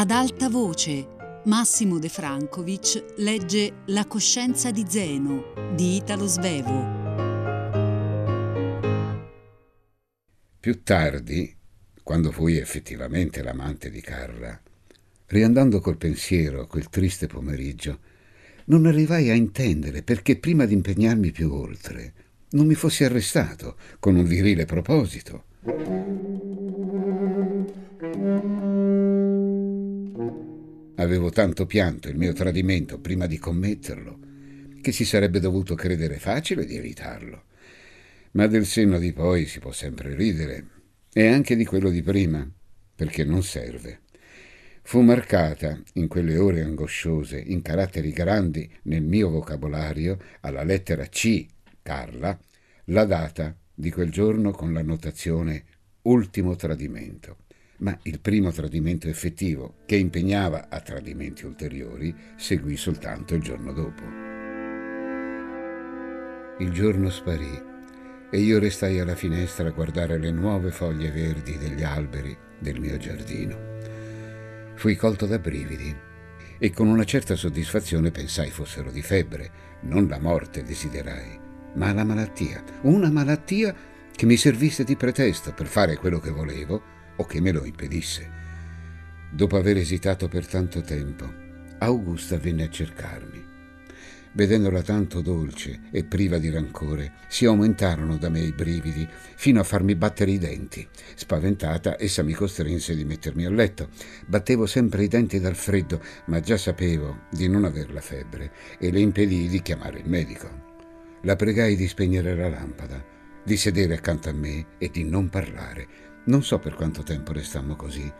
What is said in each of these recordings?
Ad alta voce, Massimo De Francovic legge La coscienza di Zeno di Italo Svevo. Più tardi, quando fui effettivamente l'amante di Carla, riandando col pensiero a quel triste pomeriggio, non arrivai a intendere perché prima di impegnarmi più oltre non mi fossi arrestato con un virile proposito. Avevo tanto pianto il mio tradimento prima di commetterlo che si sarebbe dovuto credere facile di evitarlo. Ma del senno di poi si può sempre ridere, e anche di quello di prima, perché non serve. Fu marcata, in quelle ore angosciose, in caratteri grandi nel mio vocabolario, alla lettera C, Carla, la data di quel giorno con la notazione ultimo tradimento ma il primo tradimento effettivo, che impegnava a tradimenti ulteriori, seguì soltanto il giorno dopo. Il giorno sparì e io restai alla finestra a guardare le nuove foglie verdi degli alberi del mio giardino. Fui colto da brividi e con una certa soddisfazione pensai fossero di febbre, non la morte desiderai, ma la malattia, una malattia che mi servisse di pretesto per fare quello che volevo o che me lo impedisse. Dopo aver esitato per tanto tempo, Augusta venne a cercarmi. Vedendola tanto dolce e priva di rancore, si aumentarono da me i brividi fino a farmi battere i denti. Spaventata, essa mi costrinse di mettermi a letto. Battevo sempre i denti dal freddo, ma già sapevo di non aver la febbre e le impedii di chiamare il medico. La pregai di spegnere la lampada, di sedere accanto a me e di non parlare, non so per quanto tempo restammo così.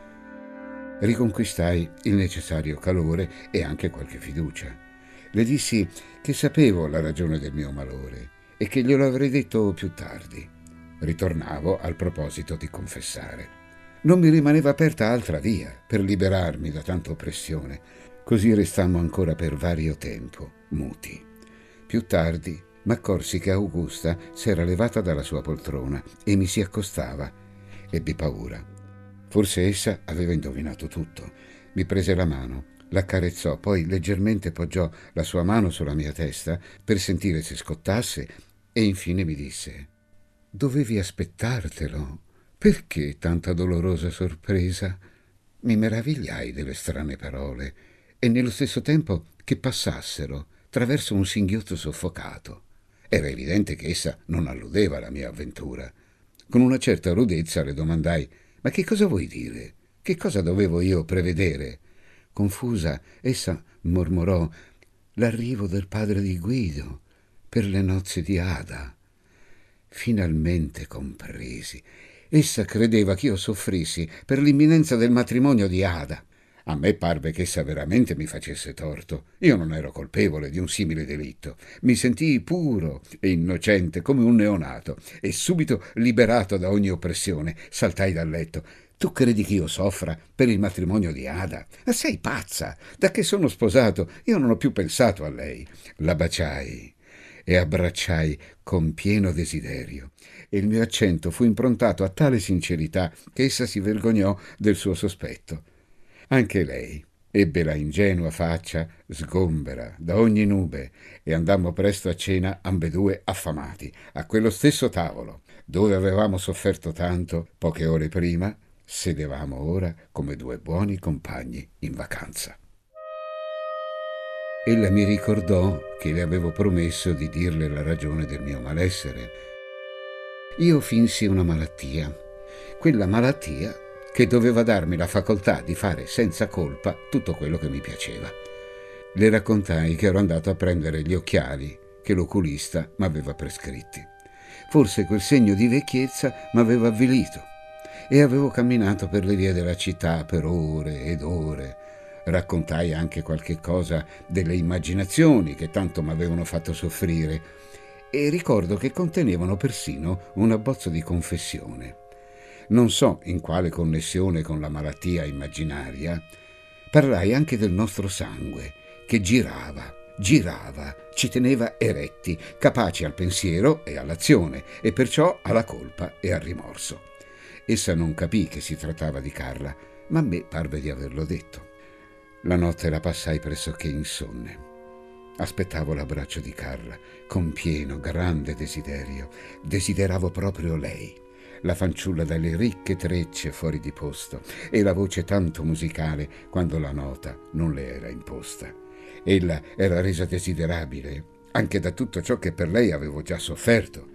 Riconquistai il necessario calore e anche qualche fiducia. Le dissi che sapevo la ragione del mio malore e che glielo avrei detto più tardi. Ritornavo al proposito di confessare. Non mi rimaneva aperta altra via per liberarmi da tanta oppressione. Così restammo ancora per vario tempo, muti. Più tardi m'accorsi che Augusta s'era levata dalla sua poltrona e mi si accostava Ebbi paura. Forse essa aveva indovinato tutto. Mi prese la mano, l'accarezzò, poi leggermente poggiò la sua mano sulla mia testa per sentire se scottasse e infine mi disse Dovevi aspettartelo. Perché tanta dolorosa sorpresa? Mi meravigliai delle strane parole e nello stesso tempo che passassero attraverso un singhiozzo soffocato. Era evidente che essa non alludeva alla mia avventura. Con una certa rudezza le domandai Ma che cosa vuoi dire? Che cosa dovevo io prevedere? Confusa, essa mormorò L'arrivo del padre di Guido per le nozze di Ada. Finalmente compresi. Essa credeva che io soffrissi per l'imminenza del matrimonio di Ada. A me parve che essa veramente mi facesse torto. Io non ero colpevole di un simile delitto. Mi sentii puro e innocente come un neonato e subito liberato da ogni oppressione saltai dal letto. Tu credi che io soffra per il matrimonio di Ada? Sei pazza! Da che sono sposato io non ho più pensato a lei. La baciai e abbracciai con pieno desiderio e il mio accento fu improntato a tale sincerità che essa si vergognò del suo sospetto. Anche lei ebbe la ingenua faccia sgombera da ogni nube e andammo presto a cena ambedue affamati, a quello stesso tavolo, dove avevamo sofferto tanto poche ore prima, sedevamo ora come due buoni compagni in vacanza. Ella mi ricordò che le avevo promesso di dirle la ragione del mio malessere. Io finsi una malattia. Quella malattia che doveva darmi la facoltà di fare senza colpa tutto quello che mi piaceva. Le raccontai che ero andato a prendere gli occhiali che l'oculista mi aveva prescritti. Forse quel segno di vecchiezza mi aveva avvilito e avevo camminato per le vie della città per ore ed ore. Raccontai anche qualche cosa delle immaginazioni che tanto mi avevano fatto soffrire e ricordo che contenevano persino un abbozzo di confessione non so in quale connessione con la malattia immaginaria, parlai anche del nostro sangue, che girava, girava, ci teneva eretti, capaci al pensiero e all'azione, e perciò alla colpa e al rimorso. Essa non capì che si trattava di Carla, ma a me parve di averlo detto. La notte la passai pressoché insonne. Aspettavo l'abbraccio di Carla con pieno, grande desiderio. Desideravo proprio lei, la fanciulla dalle ricche trecce fuori di posto e la voce tanto musicale quando la nota non le era imposta. Ella era resa desiderabile anche da tutto ciò che per lei avevo già sofferto.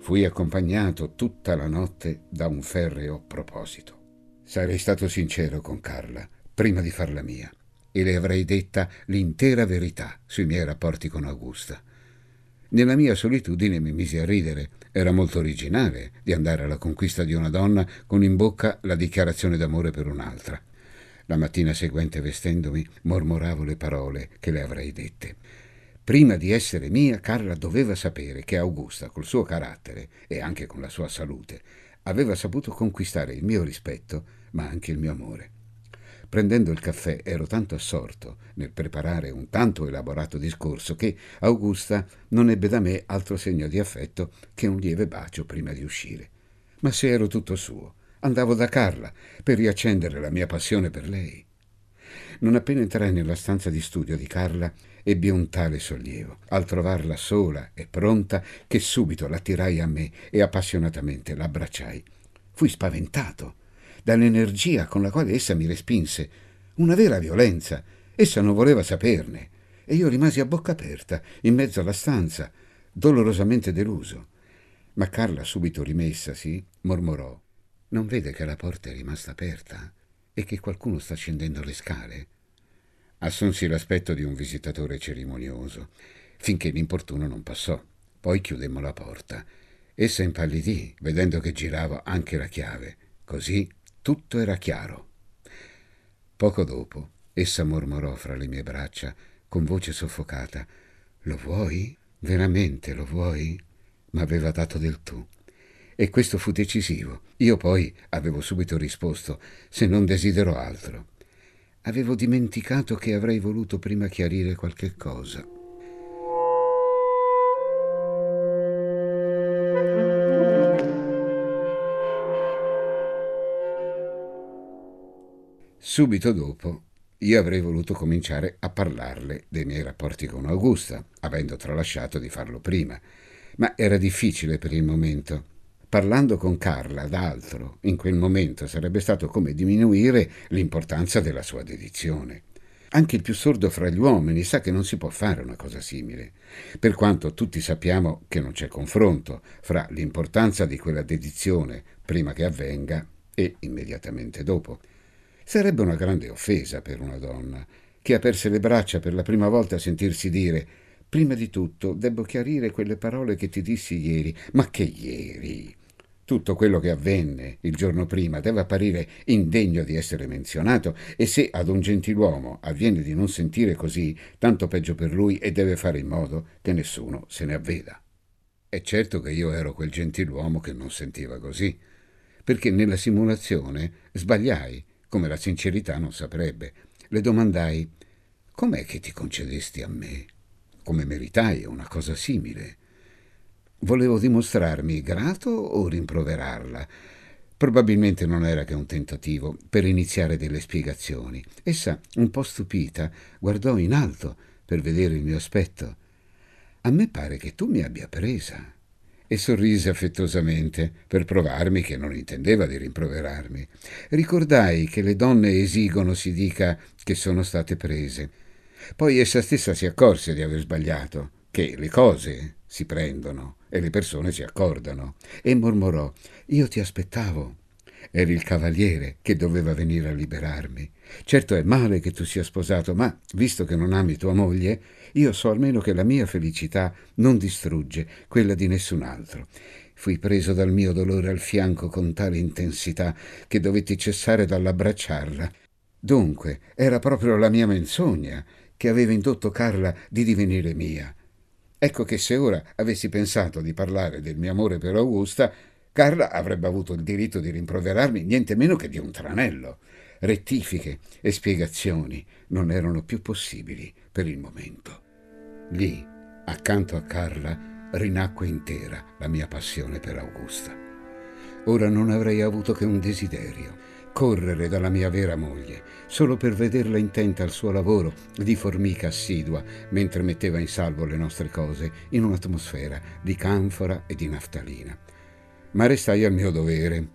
Fui accompagnato tutta la notte da un ferreo proposito. Sarei stato sincero con Carla prima di farla mia e le avrei detta l'intera verità sui miei rapporti con Augusta. Nella mia solitudine mi misi a ridere. Era molto originale di andare alla conquista di una donna con in bocca la dichiarazione d'amore per un'altra. La mattina seguente, vestendomi, mormoravo le parole che le avrei dette. Prima di essere mia, Carla doveva sapere che Augusta, col suo carattere e anche con la sua salute, aveva saputo conquistare il mio rispetto, ma anche il mio amore. Prendendo il caffè ero tanto assorto nel preparare un tanto elaborato discorso che Augusta non ebbe da me altro segno di affetto che un lieve bacio prima di uscire. Ma se ero tutto suo, andavo da Carla per riaccendere la mia passione per lei. Non appena entrai nella stanza di studio di Carla, ebbi un tale sollievo al trovarla sola e pronta che subito l'attirai a me e appassionatamente l'abbracciai. Fui spaventato dall'energia con la quale essa mi respinse, una vera violenza. Essa non voleva saperne e io rimasi a bocca aperta, in mezzo alla stanza, dolorosamente deluso. Ma Carla, subito rimessasi, mormorò: Non vede che la porta è rimasta aperta e che qualcuno sta scendendo le scale? Assunsi l'aspetto di un visitatore cerimonioso, finché l'importuno non passò. Poi chiudemmo la porta. Essa impallidì, vedendo che girava anche la chiave. Così tutto era chiaro. Poco dopo, essa mormorò fra le mie braccia, con voce soffocata, Lo vuoi? Veramente lo vuoi? M'aveva dato del tu. E questo fu decisivo. Io poi avevo subito risposto, se non desidero altro. Avevo dimenticato che avrei voluto prima chiarire qualche cosa. Subito dopo io avrei voluto cominciare a parlarle dei miei rapporti con Augusta, avendo tralasciato di farlo prima, ma era difficile per il momento. Parlando con Carla d'altro, in quel momento sarebbe stato come diminuire l'importanza della sua dedizione. Anche il più sordo fra gli uomini sa che non si può fare una cosa simile, per quanto tutti sappiamo che non c'è confronto fra l'importanza di quella dedizione prima che avvenga e immediatamente dopo. Sarebbe una grande offesa per una donna che aperse le braccia per la prima volta a sentirsi dire Prima di tutto debbo chiarire quelle parole che ti dissi ieri. Ma che ieri? Tutto quello che avvenne il giorno prima deve apparire indegno di essere menzionato e se ad un gentiluomo avviene di non sentire così, tanto peggio per lui e deve fare in modo che nessuno se ne avveda. È certo che io ero quel gentiluomo che non sentiva così, perché nella simulazione sbagliai come la sincerità non saprebbe. Le domandai com'è che ti concedesti a me? Come meritai una cosa simile? Volevo dimostrarmi grato o rimproverarla? Probabilmente non era che un tentativo per iniziare delle spiegazioni. Essa, un po' stupita, guardò in alto per vedere il mio aspetto. A me pare che tu mi abbia presa e sorrise affettuosamente per provarmi che non intendeva di rimproverarmi. Ricordai che le donne esigono si dica che sono state prese. Poi essa stessa si accorse di aver sbagliato, che le cose si prendono e le persone si accordano, e mormorò Io ti aspettavo. Eri il cavaliere che doveva venire a liberarmi. Certo è male che tu sia sposato, ma visto che non ami tua moglie, io so almeno che la mia felicità non distrugge quella di nessun altro. Fui preso dal mio dolore al fianco con tale intensità che dovetti cessare dall'abbracciarla. Dunque, era proprio la mia menzogna che aveva indotto Carla di divenire mia. Ecco che se ora avessi pensato di parlare del mio amore per Augusta, Carla avrebbe avuto il diritto di rimproverarmi niente meno che di un tranello. Rettifiche e spiegazioni non erano più possibili per il momento. Lì, accanto a Carla, rinacque intera la mia passione per Augusta. Ora non avrei avuto che un desiderio, correre dalla mia vera moglie, solo per vederla intenta al suo lavoro di formica assidua, mentre metteva in salvo le nostre cose in un'atmosfera di canfora e di naftalina. Ma restai al mio dovere,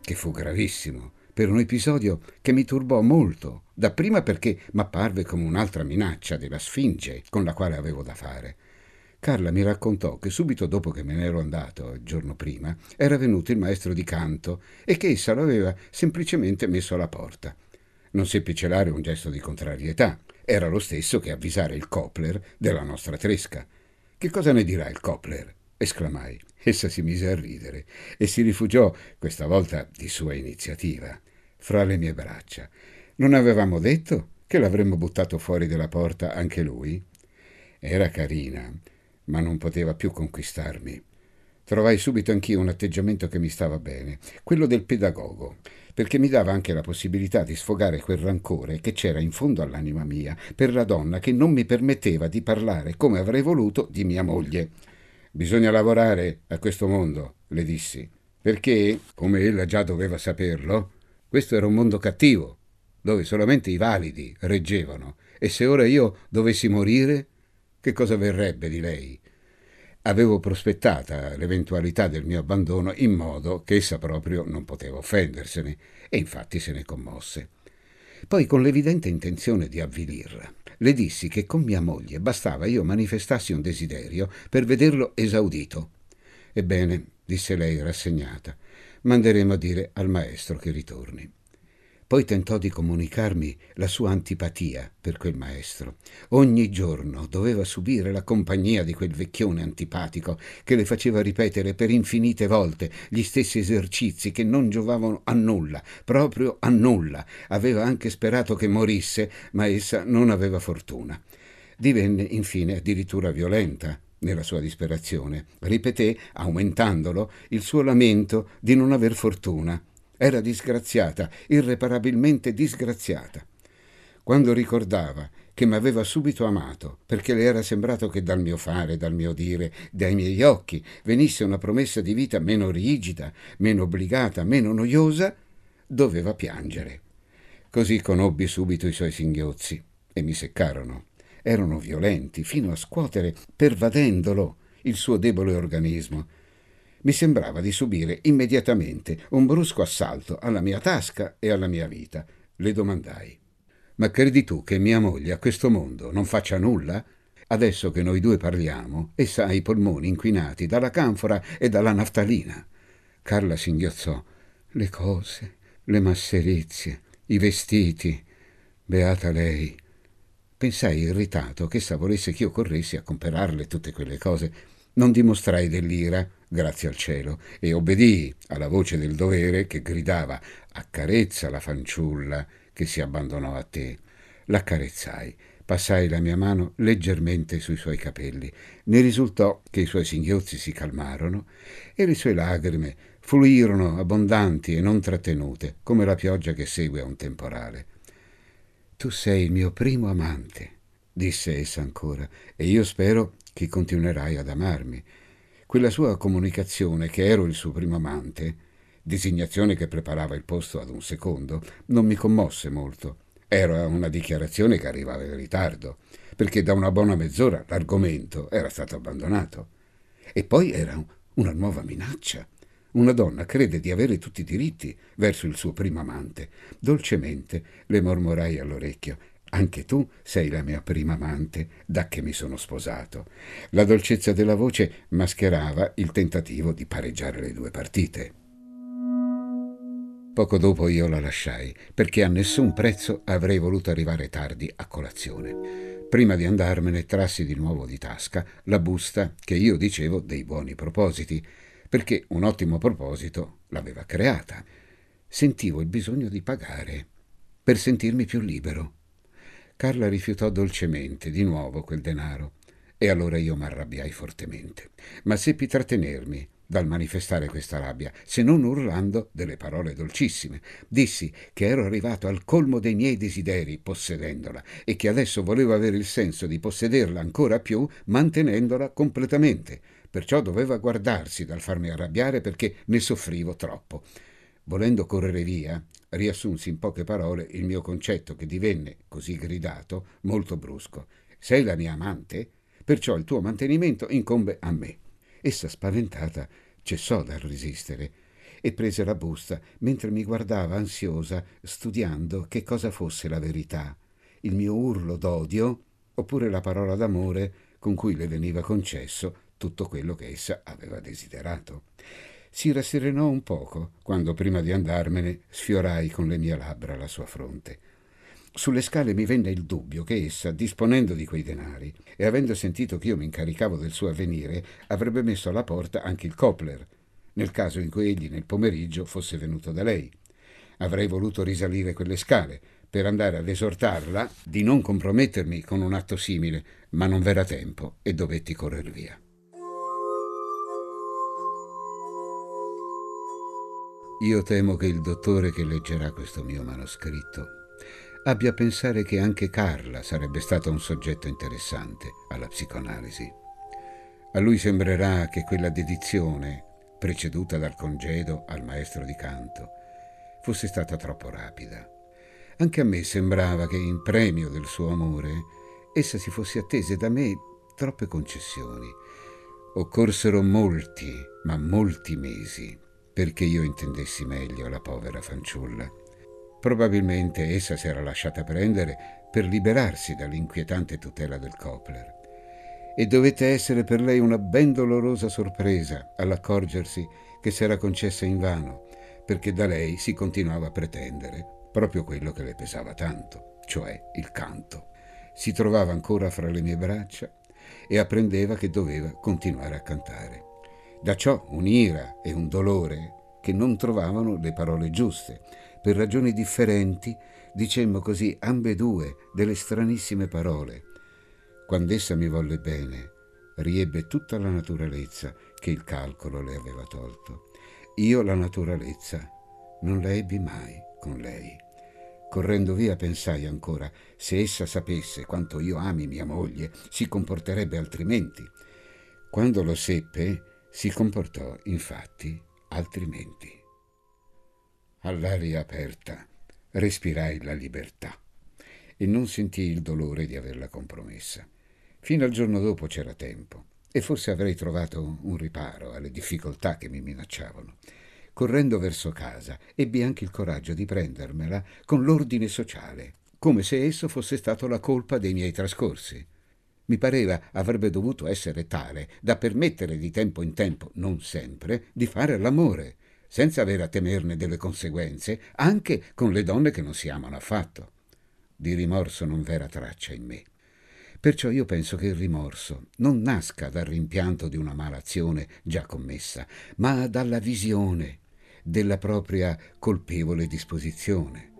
che fu gravissimo, per un episodio che mi turbò molto, dapprima perché m'apparve come un'altra minaccia della Sfinge con la quale avevo da fare. Carla mi raccontò che subito dopo che me ne ero andato, il giorno prima, era venuto il maestro di canto e che essa lo aveva semplicemente messo alla porta. Non seppi celare un gesto di contrarietà. Era lo stesso che avvisare il Copler della nostra tresca. Che cosa ne dirà il Copler? Esclamai. Essa si mise a ridere e si rifugiò, questa volta di sua iniziativa, fra le mie braccia. Non avevamo detto che l'avremmo buttato fuori della porta anche lui? Era carina, ma non poteva più conquistarmi. Trovai subito anch'io un atteggiamento che mi stava bene, quello del pedagogo, perché mi dava anche la possibilità di sfogare quel rancore che c'era in fondo all'anima mia per la donna che non mi permetteva di parlare come avrei voluto di mia moglie. Bisogna lavorare a questo mondo, le dissi, perché, come ella già doveva saperlo, questo era un mondo cattivo, dove solamente i validi reggevano, e se ora io dovessi morire, che cosa verrebbe di lei? Avevo prospettata l'eventualità del mio abbandono in modo che essa proprio non poteva offendersene, e infatti se ne commosse. Poi, con l'evidente intenzione di avvilirla, le dissi che con mia moglie bastava io manifestassi un desiderio per vederlo esaudito. Ebbene, disse lei rassegnata, manderemo a dire al maestro che ritorni. Poi tentò di comunicarmi la sua antipatia per quel maestro. Ogni giorno doveva subire la compagnia di quel vecchione antipatico che le faceva ripetere per infinite volte gli stessi esercizi che non giovavano a nulla, proprio a nulla. Aveva anche sperato che morisse, ma essa non aveva fortuna. Divenne infine addirittura violenta, nella sua disperazione. Ripeté, aumentandolo, il suo lamento di non aver fortuna era disgraziata, irreparabilmente disgraziata. Quando ricordava che mi aveva subito amato, perché le era sembrato che dal mio fare, dal mio dire, dai miei occhi venisse una promessa di vita meno rigida, meno obbligata, meno noiosa, doveva piangere. Così conobbi subito i suoi singhiozzi e mi seccarono. Erano violenti, fino a scuotere, pervadendolo, il suo debole organismo, mi sembrava di subire immediatamente un brusco assalto alla mia tasca e alla mia vita. Le domandai: Ma credi tu che mia moglie a questo mondo non faccia nulla? Adesso che noi due parliamo, essa ha i polmoni inquinati dalla canfora e dalla naftalina. Carla singhiozzò. Le cose, le masserizie, i vestiti. Beata lei. Pensai irritato che essa volesse che io corressi a comperarle tutte quelle cose. Non dimostrai dell'ira grazie al cielo, e obbedii alla voce del dovere che gridava accarezza la fanciulla che si abbandonò a te. L'accarezzai, passai la mia mano leggermente sui suoi capelli. Ne risultò che i suoi singhiozzi si calmarono e le sue lagrime fluirono abbondanti e non trattenute, come la pioggia che segue a un temporale. Tu sei il mio primo amante, disse essa ancora, e io spero che continuerai ad amarmi. Quella sua comunicazione che ero il suo primo amante, designazione che preparava il posto ad un secondo, non mi commosse molto. Era una dichiarazione che arrivava in ritardo, perché da una buona mezz'ora l'argomento era stato abbandonato. E poi era una nuova minaccia. Una donna crede di avere tutti i diritti verso il suo primo amante. Dolcemente le mormorai all'orecchio anche tu sei la mia prima amante da che mi sono sposato. La dolcezza della voce mascherava il tentativo di pareggiare le due partite. Poco dopo io la lasciai, perché a nessun prezzo avrei voluto arrivare tardi a colazione. Prima di andarmene trassi di nuovo di tasca la busta che io dicevo dei buoni propositi, perché un ottimo proposito l'aveva creata. Sentivo il bisogno di pagare per sentirmi più libero. Carla rifiutò dolcemente di nuovo quel denaro e allora io m'arrabbiai fortemente, ma seppi trattenermi dal manifestare questa rabbia, se non urlando delle parole dolcissime. Dissi che ero arrivato al colmo dei miei desideri possedendola e che adesso volevo avere il senso di possederla ancora più mantenendola completamente. Perciò doveva guardarsi dal farmi arrabbiare perché ne soffrivo troppo. Volendo correre via, riassunsi in poche parole il mio concetto che divenne, così gridato, molto brusco. Sei la mia amante? Perciò il tuo mantenimento incombe a me. Essa, spaventata, cessò dal resistere e prese la busta mentre mi guardava ansiosa, studiando che cosa fosse la verità, il mio urlo d'odio oppure la parola d'amore con cui le veniva concesso tutto quello che essa aveva desiderato. Si rasserenò un poco quando, prima di andarmene, sfiorai con le mie labbra la sua fronte. Sulle scale mi venne il dubbio che essa, disponendo di quei denari e avendo sentito che io mi incaricavo del suo avvenire, avrebbe messo alla porta anche il Copler, nel caso in cui egli nel pomeriggio fosse venuto da lei. Avrei voluto risalire quelle scale per andare ad esortarla di non compromettermi con un atto simile, ma non v'era tempo e dovetti correr via. Io temo che il dottore che leggerà questo mio manoscritto abbia a pensare che anche Carla sarebbe stata un soggetto interessante alla psicoanalisi. A lui sembrerà che quella dedizione, preceduta dal congedo al maestro di canto, fosse stata troppo rapida. Anche a me sembrava che in premio del suo amore essa si fosse attese da me troppe concessioni. Occorsero molti, ma molti mesi perché io intendessi meglio la povera fanciulla. Probabilmente essa si era lasciata prendere per liberarsi dall'inquietante tutela del Copler. E dovette essere per lei una ben dolorosa sorpresa all'accorgersi che s'era concessa invano, perché da lei si continuava a pretendere proprio quello che le pesava tanto, cioè il canto. Si trovava ancora fra le mie braccia e apprendeva che doveva continuare a cantare. Da ciò un'ira e un dolore che non trovavano le parole giuste. Per ragioni differenti dicemmo così ambedue delle stranissime parole. Quando essa mi volle bene, riebbe tutta la naturalezza che il calcolo le aveva tolto. Io la naturalezza non la ebbi mai con lei. Correndo via pensai ancora, se essa sapesse quanto io ami mia moglie, si comporterebbe altrimenti. Quando lo seppe, si comportò infatti altrimenti. All'aria aperta respirai la libertà e non sentii il dolore di averla compromessa. Fino al giorno dopo c'era tempo e forse avrei trovato un riparo alle difficoltà che mi minacciavano. Correndo verso casa, ebbi anche il coraggio di prendermela con l'ordine sociale, come se esso fosse stato la colpa dei miei trascorsi. Mi pareva avrebbe dovuto essere tale da permettere di tempo in tempo, non sempre, di fare l'amore, senza avere a temerne delle conseguenze, anche con le donne che non si amano affatto. Di rimorso non v'era traccia in me. Perciò io penso che il rimorso non nasca dal rimpianto di una mala azione già commessa, ma dalla visione della propria colpevole disposizione.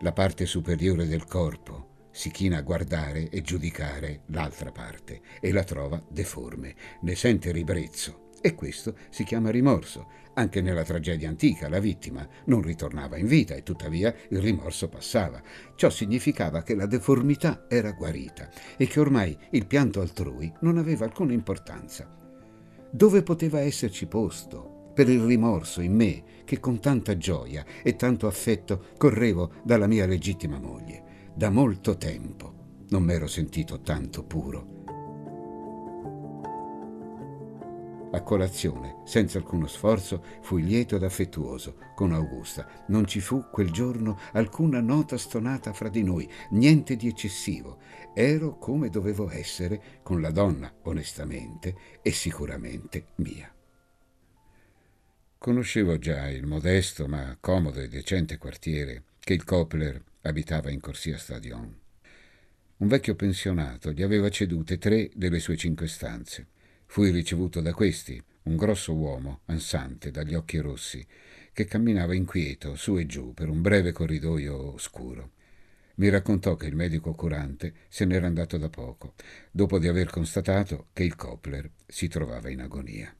La parte superiore del corpo, si china a guardare e giudicare l'altra parte e la trova deforme, ne sente ribrezzo e questo si chiama rimorso. Anche nella tragedia antica la vittima non ritornava in vita e tuttavia il rimorso passava. Ciò significava che la deformità era guarita e che ormai il pianto altrui non aveva alcuna importanza. Dove poteva esserci posto per il rimorso in me che con tanta gioia e tanto affetto correvo dalla mia legittima moglie? Da molto tempo non m'ero sentito tanto puro. A colazione, senza alcuno sforzo, fui lieto ed affettuoso con Augusta. Non ci fu quel giorno alcuna nota stonata fra di noi, niente di eccessivo. Ero come dovevo essere con la donna, onestamente e sicuramente mia. Conoscevo già il modesto ma comodo e decente quartiere che il Copler abitava in Corsia Stadion. Un vecchio pensionato gli aveva cedute tre delle sue cinque stanze. Fui ricevuto da questi, un grosso uomo, ansante, dagli occhi rossi, che camminava inquieto su e giù per un breve corridoio oscuro. Mi raccontò che il medico curante se n'era andato da poco, dopo di aver constatato che il Copler si trovava in agonia.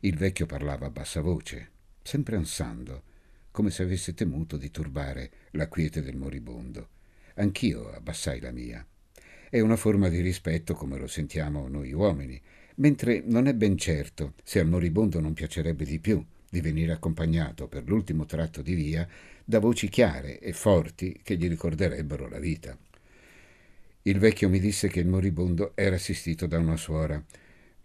Il vecchio parlava a bassa voce, sempre ansando, come se avesse temuto di turbare la quiete del moribondo. Anch'io abbassai la mia. È una forma di rispetto come lo sentiamo noi uomini, mentre non è ben certo se al moribondo non piacerebbe di più di venire accompagnato per l'ultimo tratto di via da voci chiare e forti che gli ricorderebbero la vita. Il vecchio mi disse che il moribondo era assistito da una suora.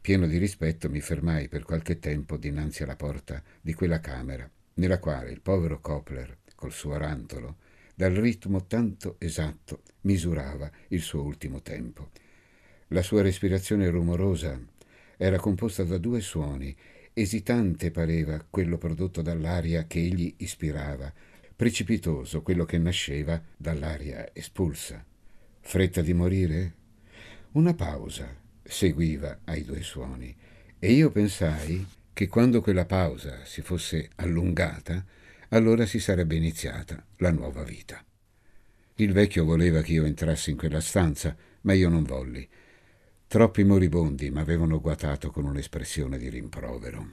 Pieno di rispetto mi fermai per qualche tempo dinanzi alla porta di quella camera, nella quale il povero Copler, col suo rantolo, dal ritmo tanto esatto, misurava il suo ultimo tempo. La sua respirazione rumorosa era composta da due suoni, esitante pareva quello prodotto dall'aria che egli ispirava, precipitoso quello che nasceva dall'aria espulsa. Fretta di morire? Una pausa seguiva ai due suoni e io pensai che quando quella pausa si fosse allungata, allora si sarebbe iniziata la nuova vita. Il vecchio voleva che io entrassi in quella stanza, ma io non volli. Troppi moribondi m'avevano guatato con un'espressione di rimprovero.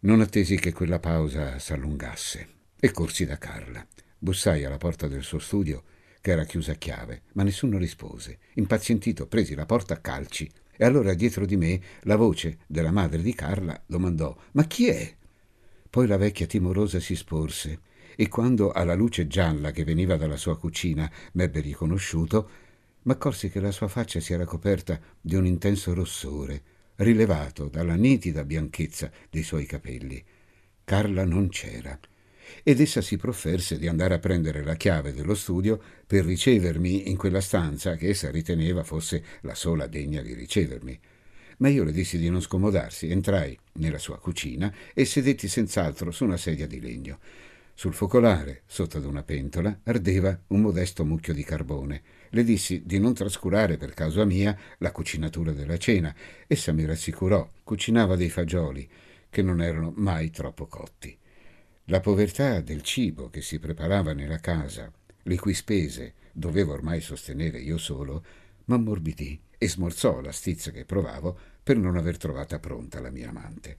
Non attesi che quella pausa s'allungasse e corsi da Carla. Bussai alla porta del suo studio, che era chiusa a chiave, ma nessuno rispose. Impazientito presi la porta a calci e allora dietro di me la voce della madre di Carla domandò Ma chi è? Poi la vecchia timorosa si sporse e quando alla luce gialla che veniva dalla sua cucina m'ebbe riconosciuto, m'accorsi che la sua faccia si era coperta di un intenso rossore, rilevato dalla nitida bianchezza dei suoi capelli. Carla non c'era ed essa si profferse di andare a prendere la chiave dello studio per ricevermi in quella stanza che essa riteneva fosse la sola degna di ricevermi. Ma io le dissi di non scomodarsi, entrai nella sua cucina e sedetti senz'altro su una sedia di legno. Sul focolare, sotto ad una pentola, ardeva un modesto mucchio di carbone. Le dissi di non trascurare per causa mia la cucinatura della cena. Essa mi rassicurò, cucinava dei fagioli che non erano mai troppo cotti. La povertà del cibo che si preparava nella casa, le cui spese dovevo ormai sostenere io solo, m'ammorbidì e smorzò la stizza che provavo per non aver trovata pronta la mia amante.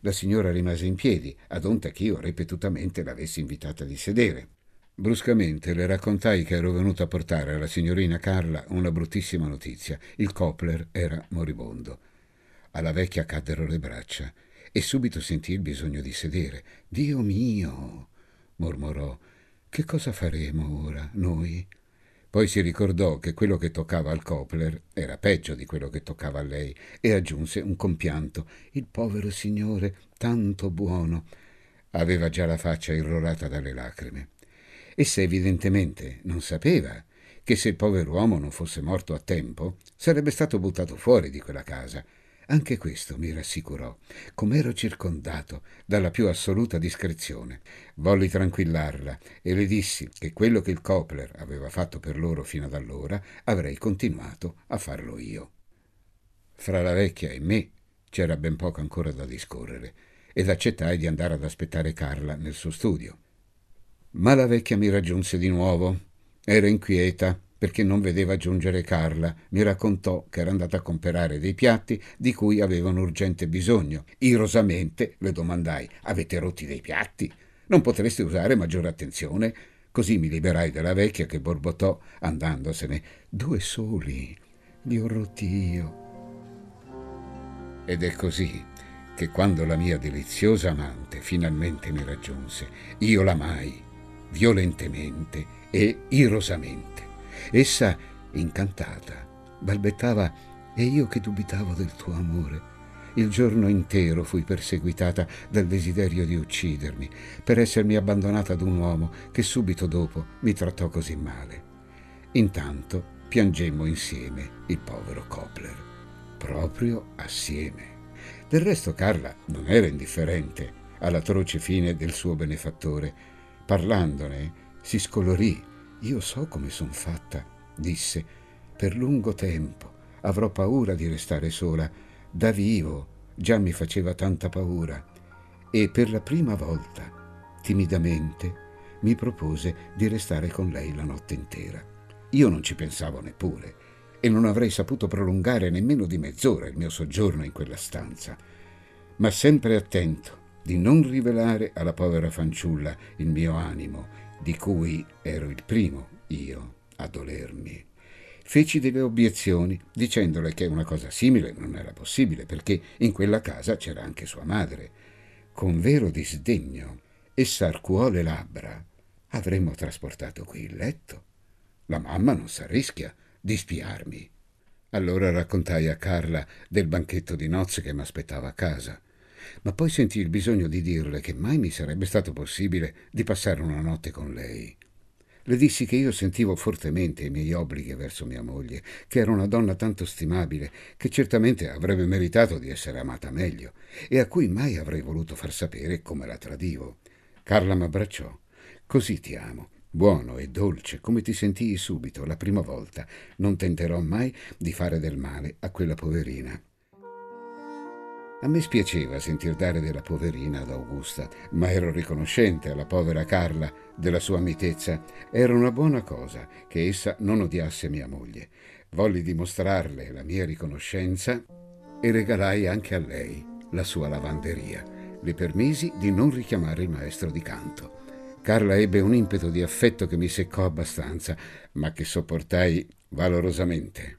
La signora rimase in piedi, ad onta che io ripetutamente l'avessi invitata di sedere. Bruscamente le raccontai che ero venuto a portare alla signorina Carla una bruttissima notizia. Il Copler era moribondo. Alla vecchia caddero le braccia e subito sentì il bisogno di sedere. Dio mio, mormorò, che cosa faremo ora, noi? Poi si ricordò che quello che toccava al Copler era peggio di quello che toccava a lei e aggiunse un compianto. Il povero signore, tanto buono. Aveva già la faccia irrorata dalle lacrime. Essa evidentemente non sapeva che se il pover'uomo non fosse morto a tempo sarebbe stato buttato fuori di quella casa anche questo mi rassicurò, com'ero circondato dalla più assoluta discrezione. Volli tranquillarla e le dissi che quello che il Copler aveva fatto per loro fino ad allora avrei continuato a farlo io. Fra la vecchia e me c'era ben poco ancora da discorrere ed accettai di andare ad aspettare Carla nel suo studio. Ma la vecchia mi raggiunse di nuovo. Era inquieta perché non vedeva giungere Carla. Mi raccontò che era andata a comprare dei piatti di cui avevano urgente bisogno. Irosamente le domandai: Avete rotti dei piatti? Non potreste usare maggiore attenzione? Così mi liberai dalla vecchia che borbottò andandosene. Due soli, li ho rotti io. Ed è così che quando la mia deliziosa amante finalmente mi raggiunse, io l'amai violentemente e irosamente. Essa, incantata, balbettava e io che dubitavo del tuo amore. Il giorno intero fui perseguitata dal desiderio di uccidermi per essermi abbandonata ad un uomo che subito dopo mi trattò così male. Intanto piangemmo insieme il povero Copler, proprio assieme. Del resto Carla non era indifferente all'atroce fine del suo benefattore. Parlandone si scolorì io so come son fatta, disse. Per lungo tempo avrò paura di restare sola. Da vivo già mi faceva tanta paura. E per la prima volta, timidamente, mi propose di restare con lei la notte intera. Io non ci pensavo neppure e non avrei saputo prolungare nemmeno di mezz'ora il mio soggiorno in quella stanza. Ma sempre attento di non rivelare alla povera fanciulla il mio animo di cui ero il primo io a dolermi. Feci delle obiezioni dicendole che una cosa simile non era possibile perché in quella casa c'era anche sua madre. con vero disdegno e s'arcuò le labbra, avremmo trasportato qui il letto. La mamma non s'arrischia di spiarmi. Allora raccontai a Carla del banchetto di nozze che m'aspettava a casa, ma poi sentii il bisogno di dirle che mai mi sarebbe stato possibile di passare una notte con lei. Le dissi che io sentivo fortemente i miei obblighi verso mia moglie, che era una donna tanto stimabile, che certamente avrebbe meritato di essere amata meglio, e a cui mai avrei voluto far sapere come la tradivo. Carla m'abbracciò. Così ti amo, buono e dolce, come ti sentii subito la prima volta. Non tenterò mai di fare del male a quella poverina. A me spiaceva sentir dare della poverina ad Augusta, ma ero riconoscente alla povera Carla della sua mitezza. Era una buona cosa che essa non odiasse mia moglie. Volli dimostrarle la mia riconoscenza e regalai anche a lei la sua lavanderia. Le permisi di non richiamare il maestro di canto. Carla ebbe un impeto di affetto che mi seccò abbastanza, ma che sopportai valorosamente.